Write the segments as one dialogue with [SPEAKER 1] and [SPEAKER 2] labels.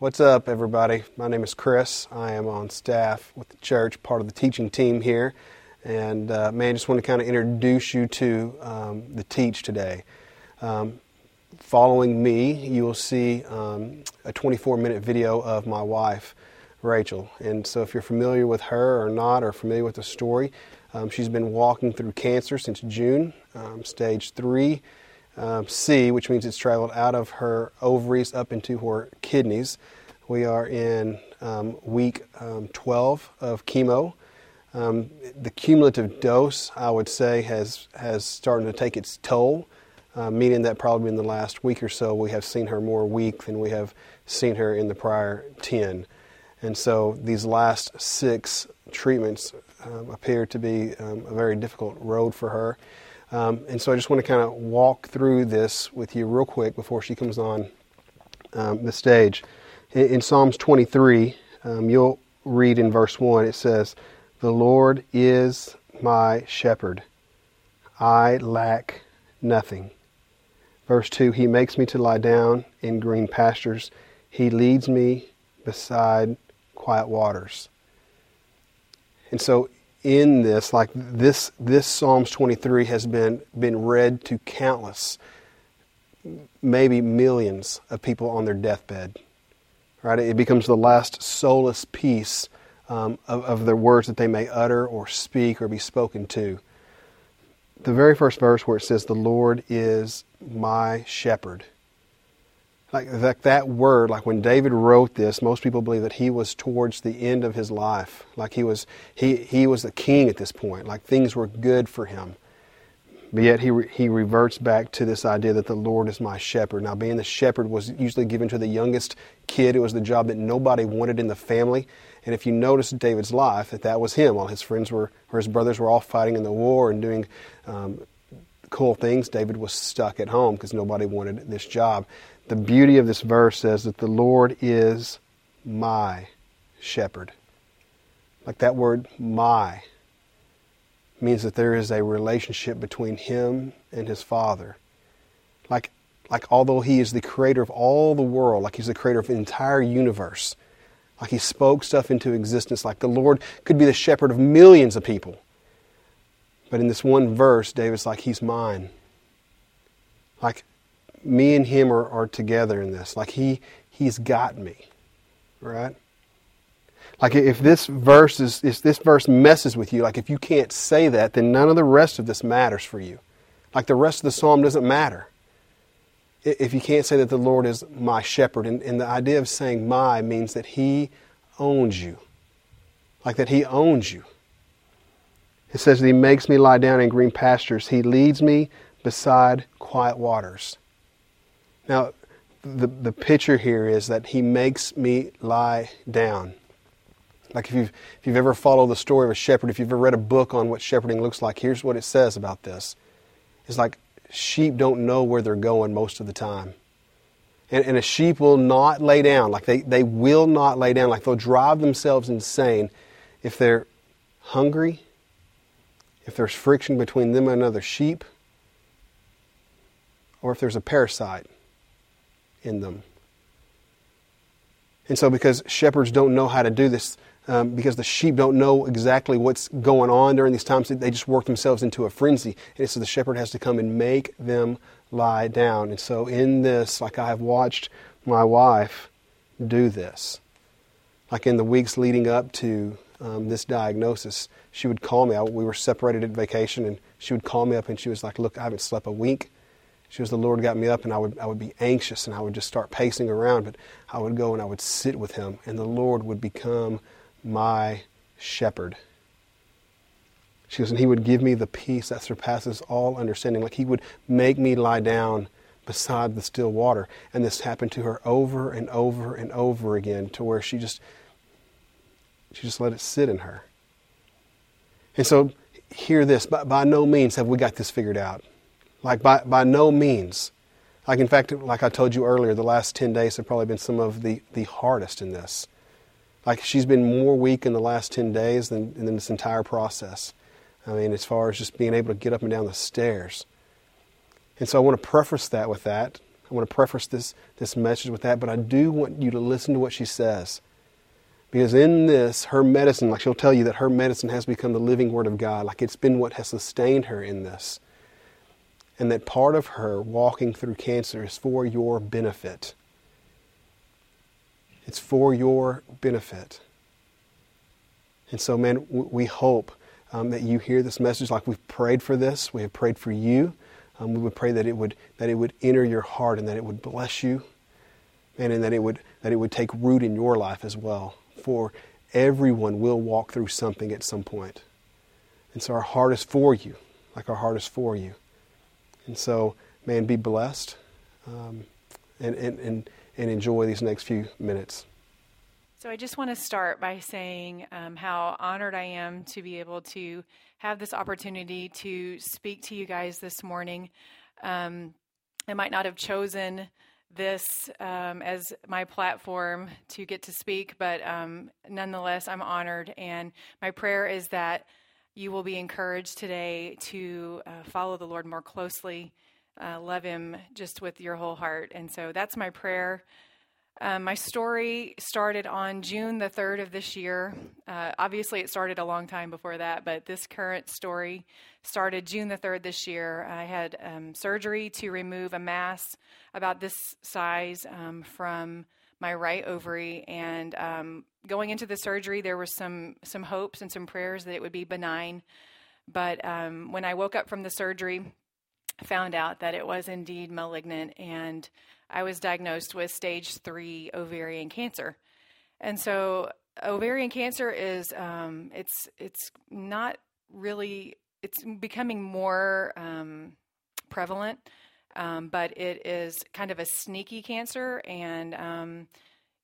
[SPEAKER 1] What's up, everybody? My name is Chris. I am on staff with the church, part of the teaching team here. And uh, man, just want to kind of introduce you to um, the teach today. Um, following me, you will see um, a 24 minute video of my wife, Rachel. And so, if you're familiar with her or not, or familiar with the story, um, she's been walking through cancer since June, um, stage three um, C, which means it's traveled out of her ovaries up into her kidneys. We are in um, week um, 12 of chemo. Um, the cumulative dose, I would say, has has started to take its toll, uh, meaning that probably in the last week or so we have seen her more weak than we have seen her in the prior 10. And so these last six treatments um, appear to be um, a very difficult road for her. Um, and so I just want to kind of walk through this with you real quick before she comes on um, the stage. In, in Psalms 23, um, you'll read in verse 1, it says, The Lord is my shepherd. I lack nothing. Verse 2, He makes me to lie down in green pastures. He leads me beside quiet waters. And so in this, like this, this Psalms 23 has been, been read to countless, maybe millions of people on their deathbed. Right? It becomes the last soulless piece um, of, of their words that they may utter or speak or be spoken to. The very first verse where it says, The Lord is my shepherd like that, that word, like when David wrote this, most people believe that he was towards the end of his life. Like he was, he, he was the king at this point. Like things were good for him. But yet he, he reverts back to this idea that the Lord is my shepherd. Now, being the shepherd was usually given to the youngest kid. It was the job that nobody wanted in the family. And if you notice David's life, that that was him. All his friends were, or his brothers were all fighting in the war and doing um, cool things. David was stuck at home because nobody wanted this job the beauty of this verse says that the Lord is my shepherd. Like that word, my, means that there is a relationship between him and his Father. Like, like although he is the creator of all the world, like he's the creator of the entire universe, like he spoke stuff into existence, like the Lord could be the shepherd of millions of people. But in this one verse, David's like, He's mine. Like, me and him are, are together in this. Like he he's got me. Right? Like if this verse is if this verse messes with you, like if you can't say that, then none of the rest of this matters for you. Like the rest of the psalm doesn't matter. If you can't say that the Lord is my shepherd, and, and the idea of saying my means that he owns you. Like that he owns you. It says that he makes me lie down in green pastures. He leads me beside quiet waters. Now, the, the picture here is that he makes me lie down. Like if you've, if you've ever followed the story of a shepherd, if you've ever read a book on what shepherding looks like, here's what it says about this. It's like sheep don't know where they're going most of the time. And, and a sheep will not lay down. Like they, they will not lay down. Like they'll drive themselves insane if they're hungry, if there's friction between them and another sheep, or if there's a parasite in them. And so, because shepherds don't know how to do this, um, because the sheep don't know exactly what's going on during these times, they just work themselves into a frenzy. And so the shepherd has to come and make them lie down. And so, in this, like I have watched my wife do this, like in the weeks leading up to um, this diagnosis, she would call me. I, we were separated at vacation, and she would call me up and she was like, Look, I haven't slept a wink. She was the Lord got me up, and I would I would be anxious, and I would just start pacing around. But I would go and I would sit with Him, and the Lord would become my shepherd. She goes, and He would give me the peace that surpasses all understanding. Like He would make me lie down beside the still water. And this happened to her over and over and over again, to where she just she just let it sit in her. And so, hear this: by, by no means have we got this figured out. Like, by, by no means. Like, in fact, like I told you earlier, the last 10 days have probably been some of the, the hardest in this. Like, she's been more weak in the last 10 days than, than this entire process. I mean, as far as just being able to get up and down the stairs. And so I want to preface that with that. I want to preface this, this message with that, but I do want you to listen to what she says. Because in this, her medicine, like she'll tell you that her medicine has become the living Word of God, like it's been what has sustained her in this. And that part of her walking through cancer is for your benefit. It's for your benefit. And so, man, we hope um, that you hear this message like we've prayed for this. We have prayed for you. Um, we would pray that it would that it would enter your heart and that it would bless you, man, and that it would that it would take root in your life as well. For everyone will walk through something at some point, and so our heart is for you, like our heart is for you. And so, man, be blessed, um, and, and and and enjoy these next few minutes.
[SPEAKER 2] So I just want to start by saying um, how honored I am to be able to have this opportunity to speak to you guys this morning. Um, I might not have chosen this um, as my platform to get to speak, but um, nonetheless, I'm honored. And my prayer is that you will be encouraged today to uh, follow the Lord more closely, uh, love Him just with your whole heart. And so that's my prayer. Um, my story started on June the 3rd of this year. Uh, obviously, it started a long time before that, but this current story started June the 3rd this year. I had um, surgery to remove a mass about this size um, from my right ovary. And um, going into the surgery, there were some, some hopes and some prayers that it would be benign. But um, when I woke up from the surgery, found out that it was indeed malignant and I was diagnosed with stage three ovarian cancer. And so ovarian cancer is um, it's it's not really it's becoming more um, prevalent, um, but it is kind of a sneaky cancer and um,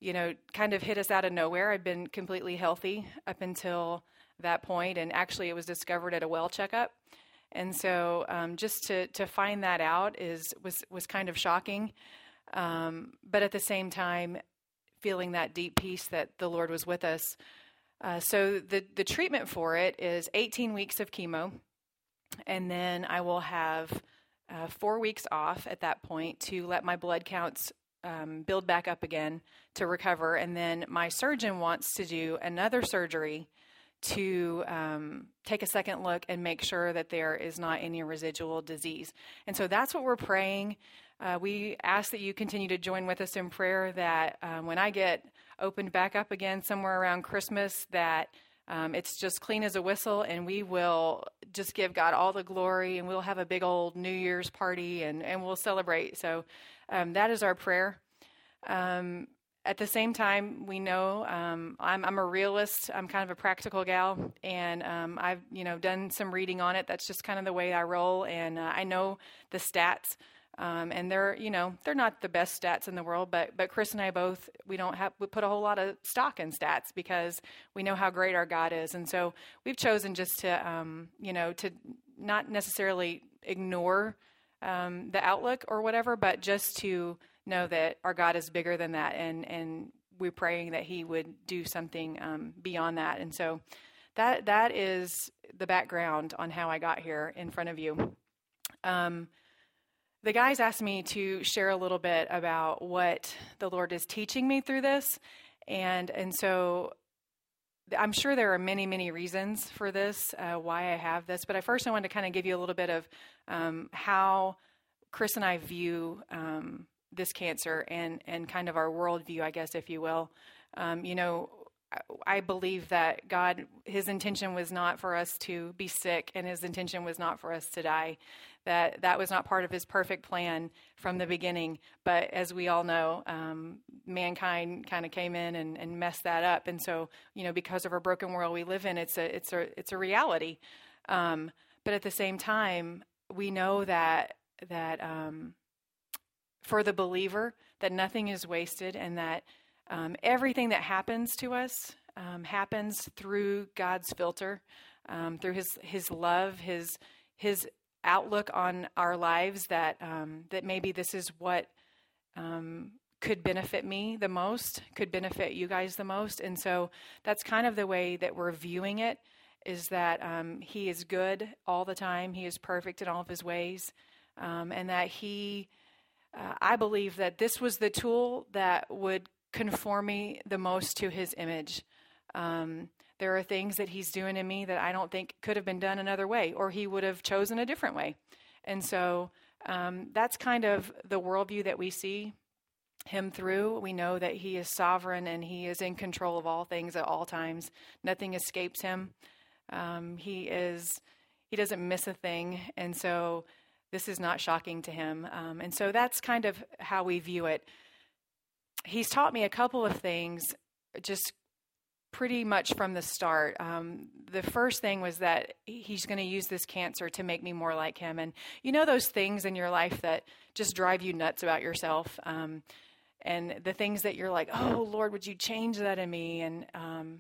[SPEAKER 2] you know kind of hit us out of nowhere. I've been completely healthy up until that point, and actually it was discovered at a well checkup. And so um, just to, to find that out is was was kind of shocking. Um, but at the same time, feeling that deep peace that the Lord was with us. Uh, so the the treatment for it is 18 weeks of chemo, and then I will have uh, four weeks off at that point to let my blood counts um, build back up again to recover. And then my surgeon wants to do another surgery to um, take a second look and make sure that there is not any residual disease. And so that's what we're praying. Uh, we ask that you continue to join with us in prayer that um, when I get opened back up again somewhere around Christmas, that um, it's just clean as a whistle, and we will just give God all the glory, and we'll have a big old New Year's party, and, and we'll celebrate. So um, that is our prayer. Um, at the same time, we know um, I'm, I'm, a realist. I'm kind of a practical gal, and um, I've you know done some reading on it. That's just kind of the way I roll, and uh, I know the stats. Um, and they're, you know, they're not the best stats in the world, but but Chris and I both we don't have we put a whole lot of stock in stats because we know how great our God is, and so we've chosen just to, um, you know, to not necessarily ignore um, the outlook or whatever, but just to know that our God is bigger than that, and and we're praying that He would do something um, beyond that, and so that that is the background on how I got here in front of you. Um, the guys asked me to share a little bit about what the Lord is teaching me through this. And, and so I'm sure there are many, many reasons for this, uh, why I have this. But I first I wanted to kind of give you a little bit of um, how Chris and I view um, this cancer and, and kind of our worldview, I guess, if you will. Um, you know, I believe that God, His intention was not for us to be sick, and His intention was not for us to die. That that was not part of His perfect plan from the beginning. But as we all know, um, mankind kind of came in and, and, messed that up. And so, you know, because of our broken world we live in, it's a it's a it's a reality. Um, but at the same time, we know that that um, for the believer, that nothing is wasted, and that um, everything that happens to us um, happens through God's filter, um, through His His love, His His outlook on our lives. That um, that maybe this is what um, could benefit me the most, could benefit you guys the most, and so that's kind of the way that we're viewing it. Is that um, He is good all the time. He is perfect in all of His ways, and that He uh, I believe that this was the tool that would conform me the most to His image. Um, there are things that He's doing in me that I don't think could have been done another way, or He would have chosen a different way. And so um, that's kind of the worldview that we see him through. We know that he is sovereign and he is in control of all things at all times. Nothing escapes him. Um, he is he doesn't miss a thing, and so this is not shocking to him. Um, and so that's kind of how we view it. He's taught me a couple of things, just pretty much from the start. Um, the first thing was that he's going to use this cancer to make me more like him. And you know those things in your life that just drive you nuts about yourself. Um, and the things that you're like, oh Lord, would you change that in me? And um,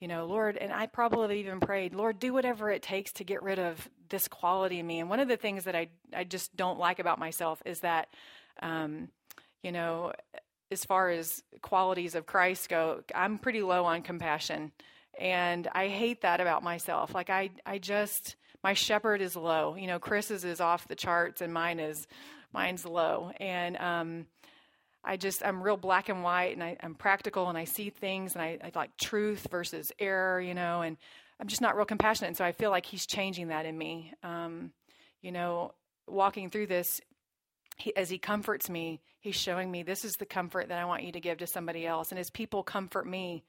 [SPEAKER 2] you know, Lord, and I probably even prayed, Lord, do whatever it takes to get rid of this quality in me. And one of the things that I I just don't like about myself is that, um, you know, as far as qualities of Christ go, I'm pretty low on compassion. And I hate that about myself. Like I I just my shepherd is low. You know, Chris's is off the charts and mine is mine's low. And um I just I'm real black and white and I, am practical and I see things and I, I like truth versus error, you know, and I'm just not real compassionate. And so I feel like he's changing that in me. Um, you know, walking through this, he, as he comforts me, he's showing me this is the comfort that I want you to give to somebody else. And as people comfort me,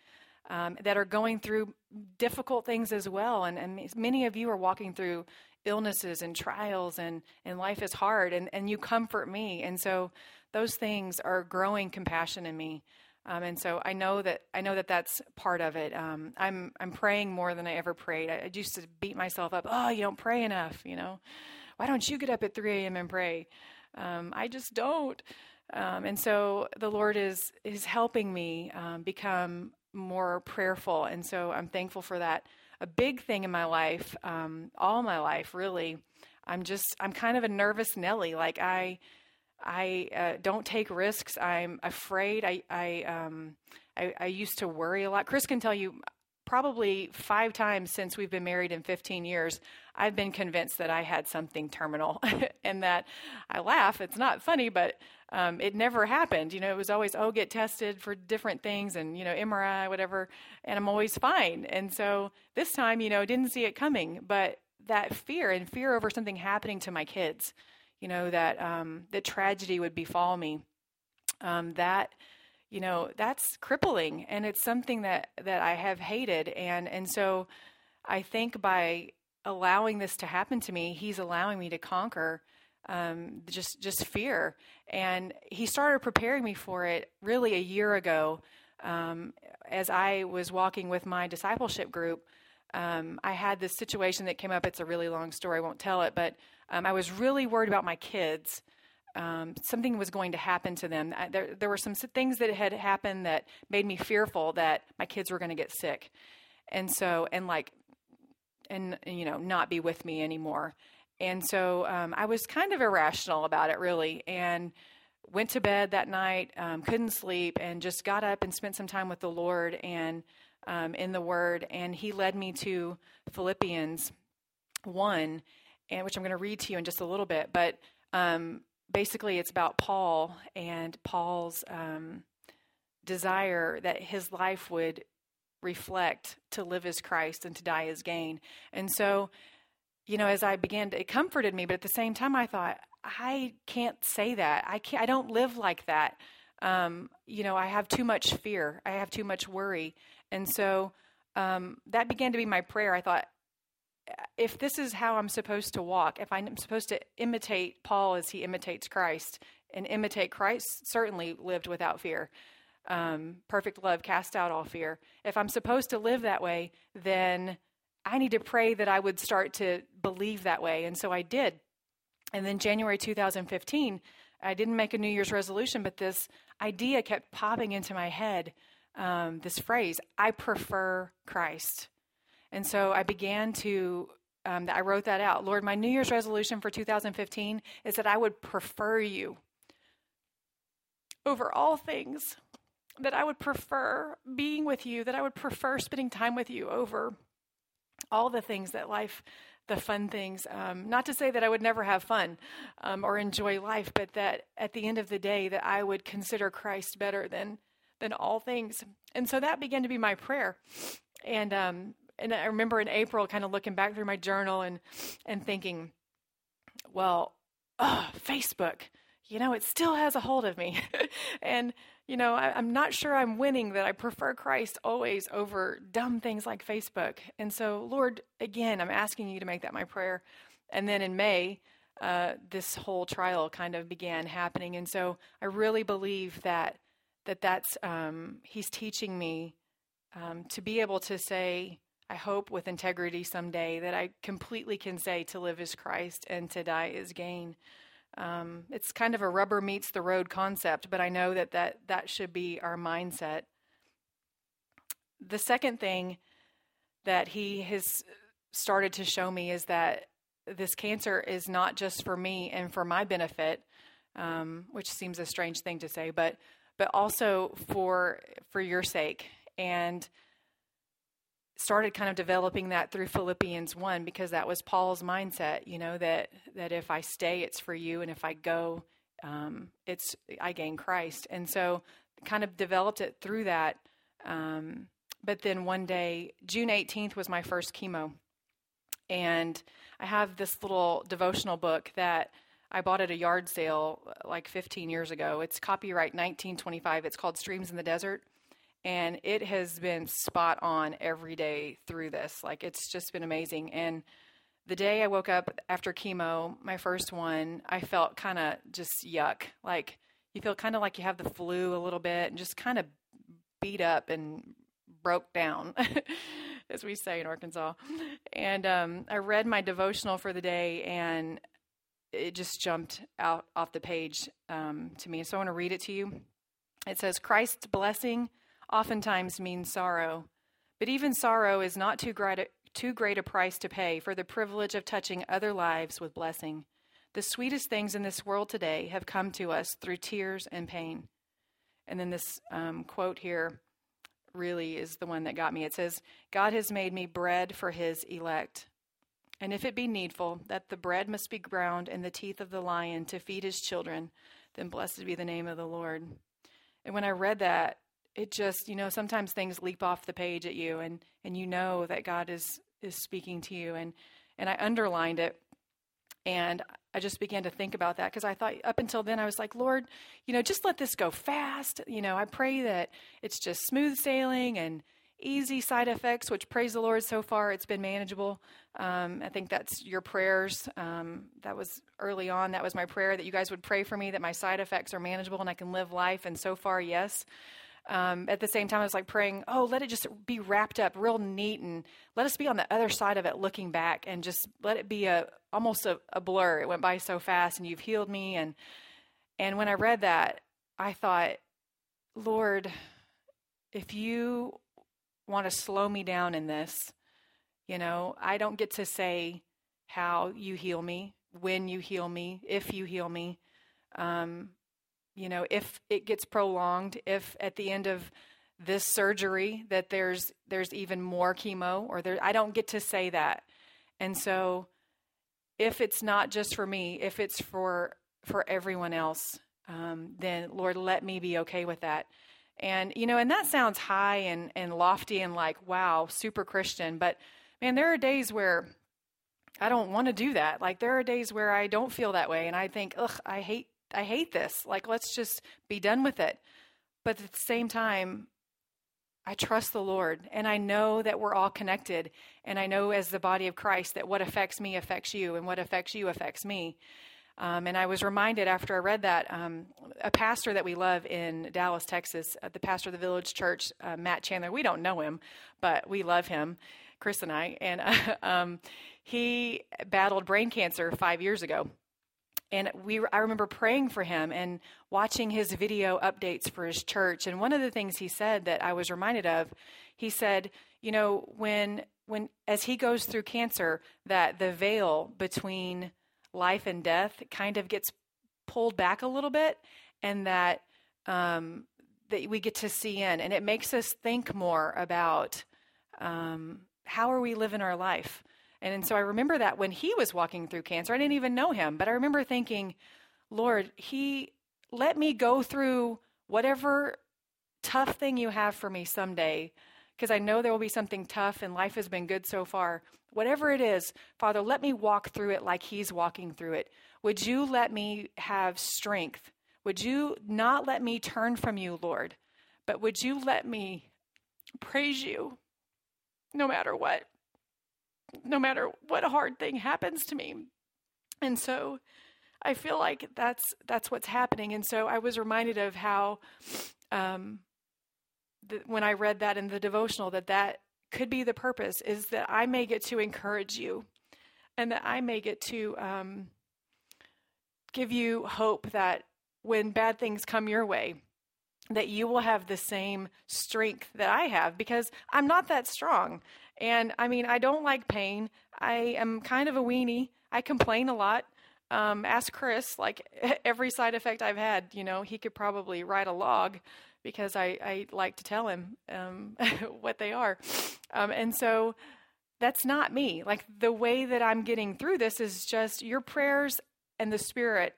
[SPEAKER 2] um, that are going through difficult things as well. And, and many of you are walking through illnesses and trials, and, and life is hard, and, and you comfort me. And so those things are growing compassion in me. Um, and so I know that I know that that's part of it. Um, I'm I'm praying more than I ever prayed. I, I, used to beat myself up. Oh, you don't pray enough. You know, why don't you get up at 3 a.m. and pray? Um, I just don't. Um, and so the Lord is is helping me um, become more prayerful. And so I'm thankful for that. A big thing in my life, um, all my life, really. I'm just I'm kind of a nervous Nelly. Like I I uh, don't take risks. I'm afraid. I I, um, I, I used to worry a lot. Chris can tell you probably five times since we've been married in 15 years, I've been convinced that I had something terminal, and that I laugh. It's not funny, but um, it never happened. You know, it was always oh, get tested for different things, and you know, MRI, whatever, and I'm always fine. And so this time, you know, didn't see it coming, but that fear and fear over something happening to my kids you know, that um, that tragedy would befall me. Um, that you know that's crippling, and it's something that that I have hated, and and so I think by allowing this to happen to me, He's allowing me to conquer um, just just fear, and He started preparing me for it really a year ago. Um, as I was walking with my discipleship group, um, I had this situation that came up. It's a really long story. I won't tell it, but um, I was really worried about my kids. Um, something was going to happen to them. I, there, there were some things that had happened that made me fearful that my kids were going to get sick, and so and like, and, you know, not be with me anymore. And so um, I was kind of irrational about it, really, and went to bed that night, um, couldn't sleep, and just got up and spent some time with the Lord and um, in the Word. And He led me to Philippians one, and which I'm going to read to you in just a little bit. But um, basically, it's about Paul and Paul's um, desire that his life would reflect to live as Christ and to die as gain. And so, you know, as I began to, it comforted me, but at the same time, I thought, I can't say that. I can't. I don't live like that. Um, you know, I have too much fear. I have too much worry, and so um, that began to be my prayer. I thought, if this is how I'm supposed to walk, if I'm supposed to imitate Paul as he imitates Christ, and imitate Christ, certainly lived without fear. Um, perfect love cast out all fear. If I'm supposed to live that way, then I need to pray that I would start to believe that way. And so I did. And then January 2015, I didn't make a New Year's resolution, but this idea kept popping into my head um, this phrase, I prefer Christ. And so I began to, um, I wrote that out. Lord, my New Year's resolution for 2015 is that I would prefer you over all things, that I would prefer being with you, that I would prefer spending time with you over all the things that life the fun things. Um, not to say that I would never have fun um, or enjoy life, but that at the end of the day, that I would consider Christ better than than all things. And so that began to be my prayer. And um, and I remember in April, kind of looking back through my journal and and thinking, well, Facebook, you know, it still has a hold of me, and you know, I, am not sure I'm winning that I prefer Christ always over dumb things like Facebook. And so, Lord, again, I'm asking you to make that my prayer. And then in May, uh, this whole trial kind of began happening. And so I really believe that that that's um, he's teaching me um, to be able to say, I hope with integrity someday that I completely can say to live is Christ and to die is gain. Um, it's kind of a rubber meets the road concept, but I know that, that that should be our mindset. The second thing that he has started to show me is that this cancer is not just for me and for my benefit, um, which seems a strange thing to say, but but also for for your sake. And started kind of developing that through Philippians 1 because that was Paul's mindset, you know, that that if I stay it's for you and if I go um, it's I gain Christ. And so kind of developed it through that um, but then one day June 18th was my first chemo. And I have this little devotional book that I bought at a yard sale like 15 years ago. It's copyright 1925. It's called Streams in the Desert and it has been spot on every day through this. Like it's just been amazing. And the day I woke up after chemo, my first one, I felt kind of just yuck. Like you feel kind of like you have the flu a little bit and just kind of beat up and broke down, as we say in Arkansas. And um, I read my devotional for the day and it just jumped out off the page um, to me. So I want to read it to you. It says, Christ's blessing oftentimes means sorrow. But even sorrow is not too great, a, too great a price to pay for the privilege of touching other lives with blessing. The sweetest things in this world today have come to us through tears and pain. And then this um, quote here really is the one that got me. It says, God has made me bread for his elect. And if it be needful that the bread must be ground in the teeth of the lion to feed his children, then blessed be the name of the Lord. And when I read that, it just you know sometimes things leap off the page at you and and you know that god is is speaking to you. And and i underlined it and i just began to think about that because i thought up until then i was like lord you know just let this go fast. You know i pray that it's just smooth sailing and easy side effects which praise the lord so far it's been manageable. Um, i think that's your prayers. Um, that was early on that was my prayer that you guys would pray for me that my side effects are manageable and i can live life. And so far yes um, at the same time, I was like praying, oh, let it just be wrapped up real neat and let us be on the other side of it looking back and just let it be a almost a, a blur. It went by so fast and you've healed me. And, and when I read that, I thought, Lord, if you want to slow me down in this, you know, I don't get to say how you heal me, when you heal me, if you heal me. Um, you know, if it gets prolonged, if at the end of this surgery that there's there's even more chemo or there I don't get to say that. And so if it's not just for me, if it's for for everyone else, um, then Lord, let me be okay with that. And you know, and that sounds high and and lofty and like wow, super Christian, but man, there are days where I don't want to do that. Like there are days where I don't feel that way and I think, ugh, I hate I hate this. Like, let's just be done with it. But at the same time, I trust the Lord and I know that we're all connected. And I know as the body of Christ that what affects me affects you and what affects you affects me. Um, and I was reminded after I read that um, a pastor that we love in Dallas, Texas, uh, the pastor of the Village Church, uh, Matt Chandler. We don't know him, but we love him, Chris and I. And uh, um, he battled brain cancer five years ago and we I remember praying for him and watching his video updates for his church. And one of the things he said that I was reminded of he said you know when when as he goes through cancer that the veil between life and death kind of gets pulled back a little bit and that um, that we get to see in. And it makes us think more about um, how are we living our life And, and so I remember that when he was walking through cancer, I didn't even know him, but I remember thinking, Lord, he let me go through whatever tough thing you have for me someday because I know there will be something tough and life has been good so far. Whatever it is, Father, let me walk through it like He's walking through it. Would you let me have strength? Would you not let me turn from you, Lord? But would you let me praise you no matter what? No matter what a hard thing happens to me. And so I feel like that's that's what's happening. And so I was reminded of how um, when I read that in the devotional that that could be the purpose is that I may get to encourage you and that I may get to um, give you hope that when bad things come your way, that you will have the same strength that I have because I'm not that strong. And I mean, I don't like pain. I am kind of a weenie. I complain a lot. Um, ask Chris, like every side effect I've had, you know, he could probably write a log because I, I like to tell him um, what they are. Um, and so that's not me. Like the way that I'm getting through this is just your prayers and the Spirit,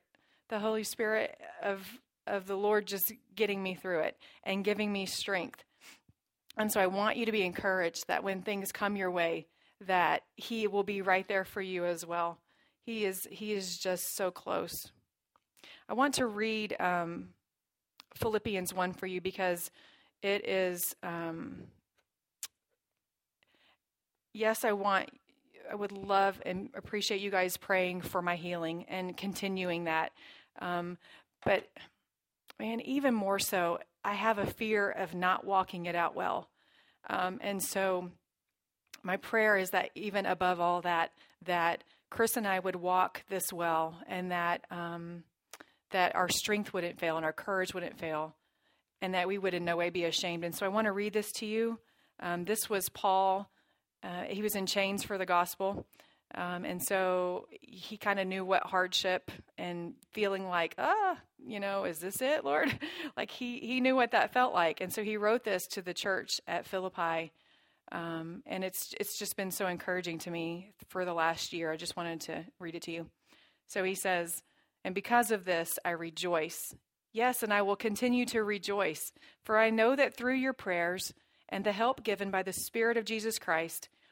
[SPEAKER 2] the Holy Spirit of of the Lord just getting me through it and giving me strength. And so I want you to be encouraged that when things come your way, that He will be right there for you as well. He is He is just so close. I want to read um, Philippians 1 for you because it is, um, yes, I want, I would love and appreciate you guys praying for my healing and continuing that. Um, but man, even more so, I have a fear of not walking it out well. Um, and so my prayer is that even above all that, that Chris and I would walk this well and that um, that our strength wouldn't fail and our courage wouldn't fail, and that we would in no way be ashamed. And so I want to read this to you. Um, this was Paul. Uh, he was in chains for the gospel. Um, and so he kind of knew what hardship and feeling like, ah, you know, is this it, Lord? like he, he knew what that felt like. And so he wrote this to the church at Philippi. Um, and it's, it's just been so encouraging to me for the last year. I just wanted to read it to you. So he says, and because of this, I rejoice. Yes, and I will continue to rejoice, for I know that through your prayers and the help given by the Spirit of Jesus Christ,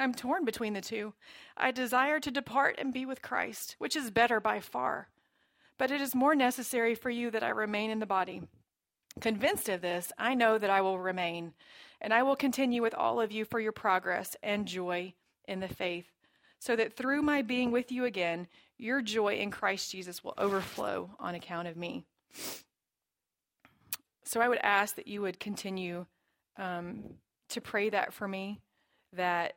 [SPEAKER 2] I'm torn between the two. I desire to depart and be with Christ, which is better by far. But it is more necessary for you that I remain in the body. Convinced of this, I know that I will remain, and I will continue with all of you for your progress and joy in the faith, so that through my being with you again, your joy in Christ Jesus will overflow on account of me. So I would ask that you would continue um, to pray that for me, that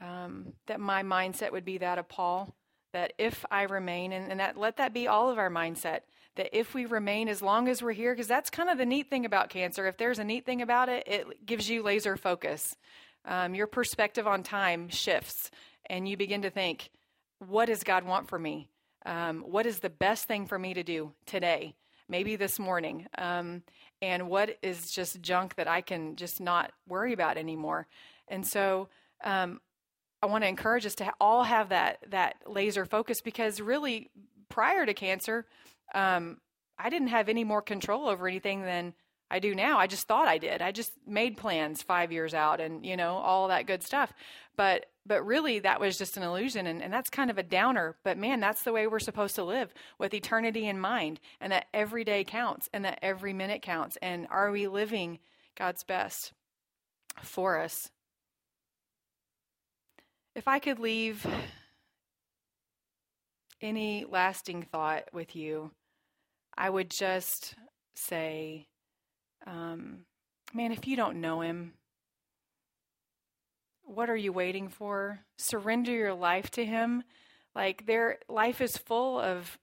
[SPEAKER 2] um, that my mindset would be that of Paul. That if I remain, and, and that let that be all of our mindset, that if we remain as long as we're here, because that's kind of the neat thing about cancer. If there's a neat thing about it, it gives you laser focus. Um, your perspective on time shifts, and you begin to think, what does God want for me? Um, what is the best thing for me to do today? Maybe this morning. Um, and what is just junk that I can just not worry about anymore? And so um, I want to encourage us to all have that that laser focus because really, prior to cancer, um, I didn't have any more control over anything than I do now. I just thought I did. I just made plans five years out and, you know, all that good stuff. But but really that was just an illusion and, and that's kind of a downer. But man, that's the way we're supposed to live with eternity in mind and that every day counts and that every minute counts. And are we living God's best for us? If I could leave any lasting thought with you, I would just say um, man, if you don't know him, what are you waiting for? Surrender your life to him. Like their life is full of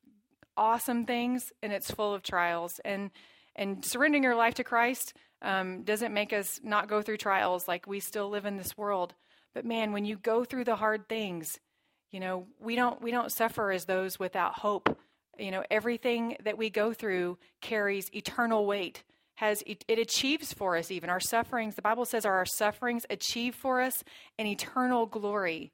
[SPEAKER 2] awesome things and it's full of trials. And and surrendering your life to Christ um, doesn't make us not go through trials. Like we still live in this world. But man, when you go through the hard things, you know we don't we don't suffer as those without hope. You know everything that we go through carries eternal weight has it, achieves for us even. Our sufferings the bible says are our sufferings achieve for us an eternal glory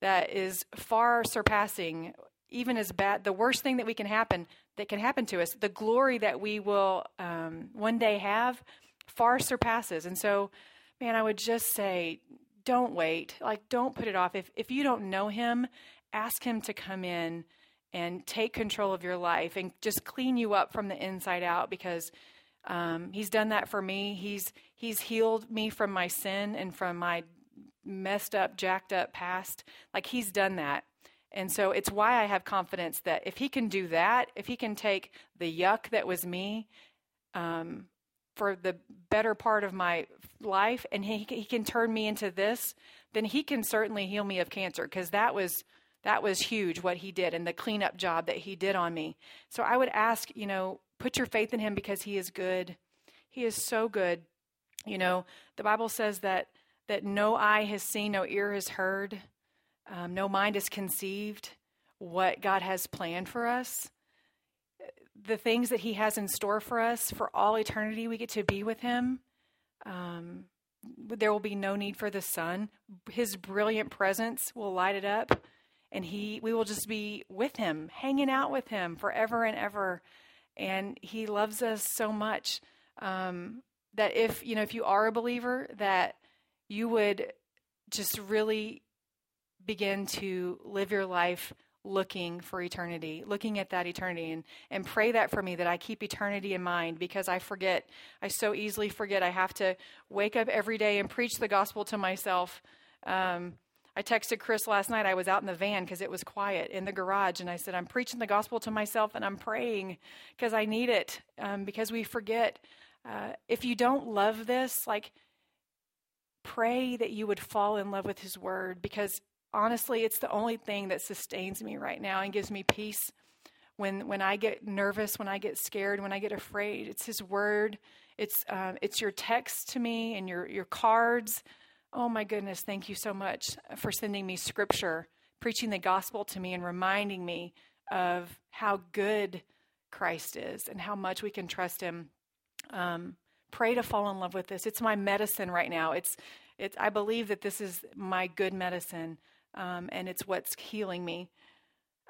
[SPEAKER 2] that is far surpassing even as bad the worst thing that we can happen that can happen to us. The glory that we will um, one day have far surpasses. And so man i would just say don't wait like don't put it off if if you don't know him ask him to come in and take control of your life and just clean you up from the inside out because um, he's done that for me. He's he's healed me from my sin and from my messed up, jacked up past. Like he's done that. And so it's why I have confidence that if he can do that, if he can take the yuck that was me um, for the better part of my life and he, he can turn me into this, then he can certainly heal me of cancer because that was that was huge what he did and the cleanup job that he did on me. So I would ask, you know, Put your faith in him because he is good. He is so good. You know, the Bible says that that no eye has seen, no ear has heard, um, no mind has conceived what God has planned for us. The things that He has in store for us for all eternity, we get to be with Him. Um, there will be no need for the sun. His brilliant presence will light it up, and He, we will just be with Him, hanging out with Him forever and ever and he loves us so much um, that if you know if you are a believer that you would just really begin to live your life looking for eternity, looking at that eternity, and, and pray that for me that I keep eternity in mind because I forget. I so easily forget. I have to wake up every day and preach the gospel to myself. Um, I texted Chris last night. I was out in the van because it was quiet in the garage, and I said, I'm preaching the gospel to myself and I'm praying because I need it um, because we forget. Uh, if you don't love this, like, pray that you would fall in love with His Word because honestly, it's the only thing that sustains me right now and gives me peace. When, when I get nervous, when I get scared, when I get afraid, it's His Word. It's, uh, it's your text to me and your, your cards. Oh my goodness, thank you so much for sending me scripture, preaching the gospel to me, and reminding me of how good Christ is and how much we can trust Him. Um, pray to fall in love with this. It's my medicine right now. It's, it's. I believe that this is my good medicine, um, and it's what's healing me.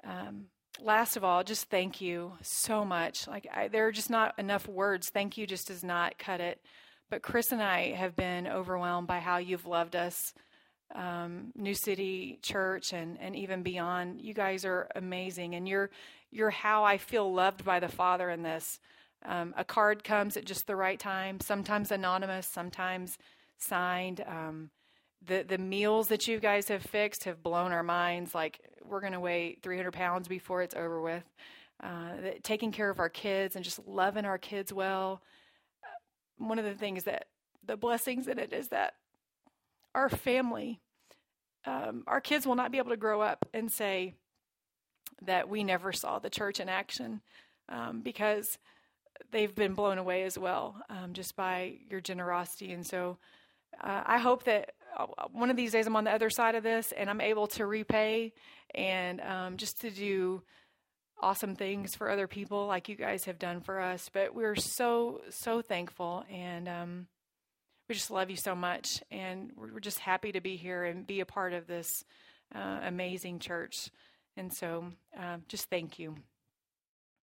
[SPEAKER 2] Um, last of all, just thank you so much. Like I, there are just not enough words. Thank you just does not cut it. But Chris and I have been overwhelmed by how you've loved us, um, New City Church, and, and even beyond. You guys are amazing, and you're you're how I feel loved by the Father in this. Um, a card comes at just the right time, sometimes anonymous, sometimes signed. Um, the the meals that you guys have fixed have blown our minds. Like we're going to weigh 300 pounds before it's over with. Uh, taking care of our kids and just loving our kids well one of the things that the blessings in it is that our family, um, our kids will not be able to grow up and say that we never saw the church in action um, because they've been blown away as well um, just by your generosity. And so uh, I hope that uh, one of these days I'm on the other side of this and I'm able to repay and um, just to do awesome things for other people like you guys have done for us. But we're so, so thankful and um, we just love you so much. And we're, just happy to be here and be a part of this uh, amazing church. And so uh, just thank you.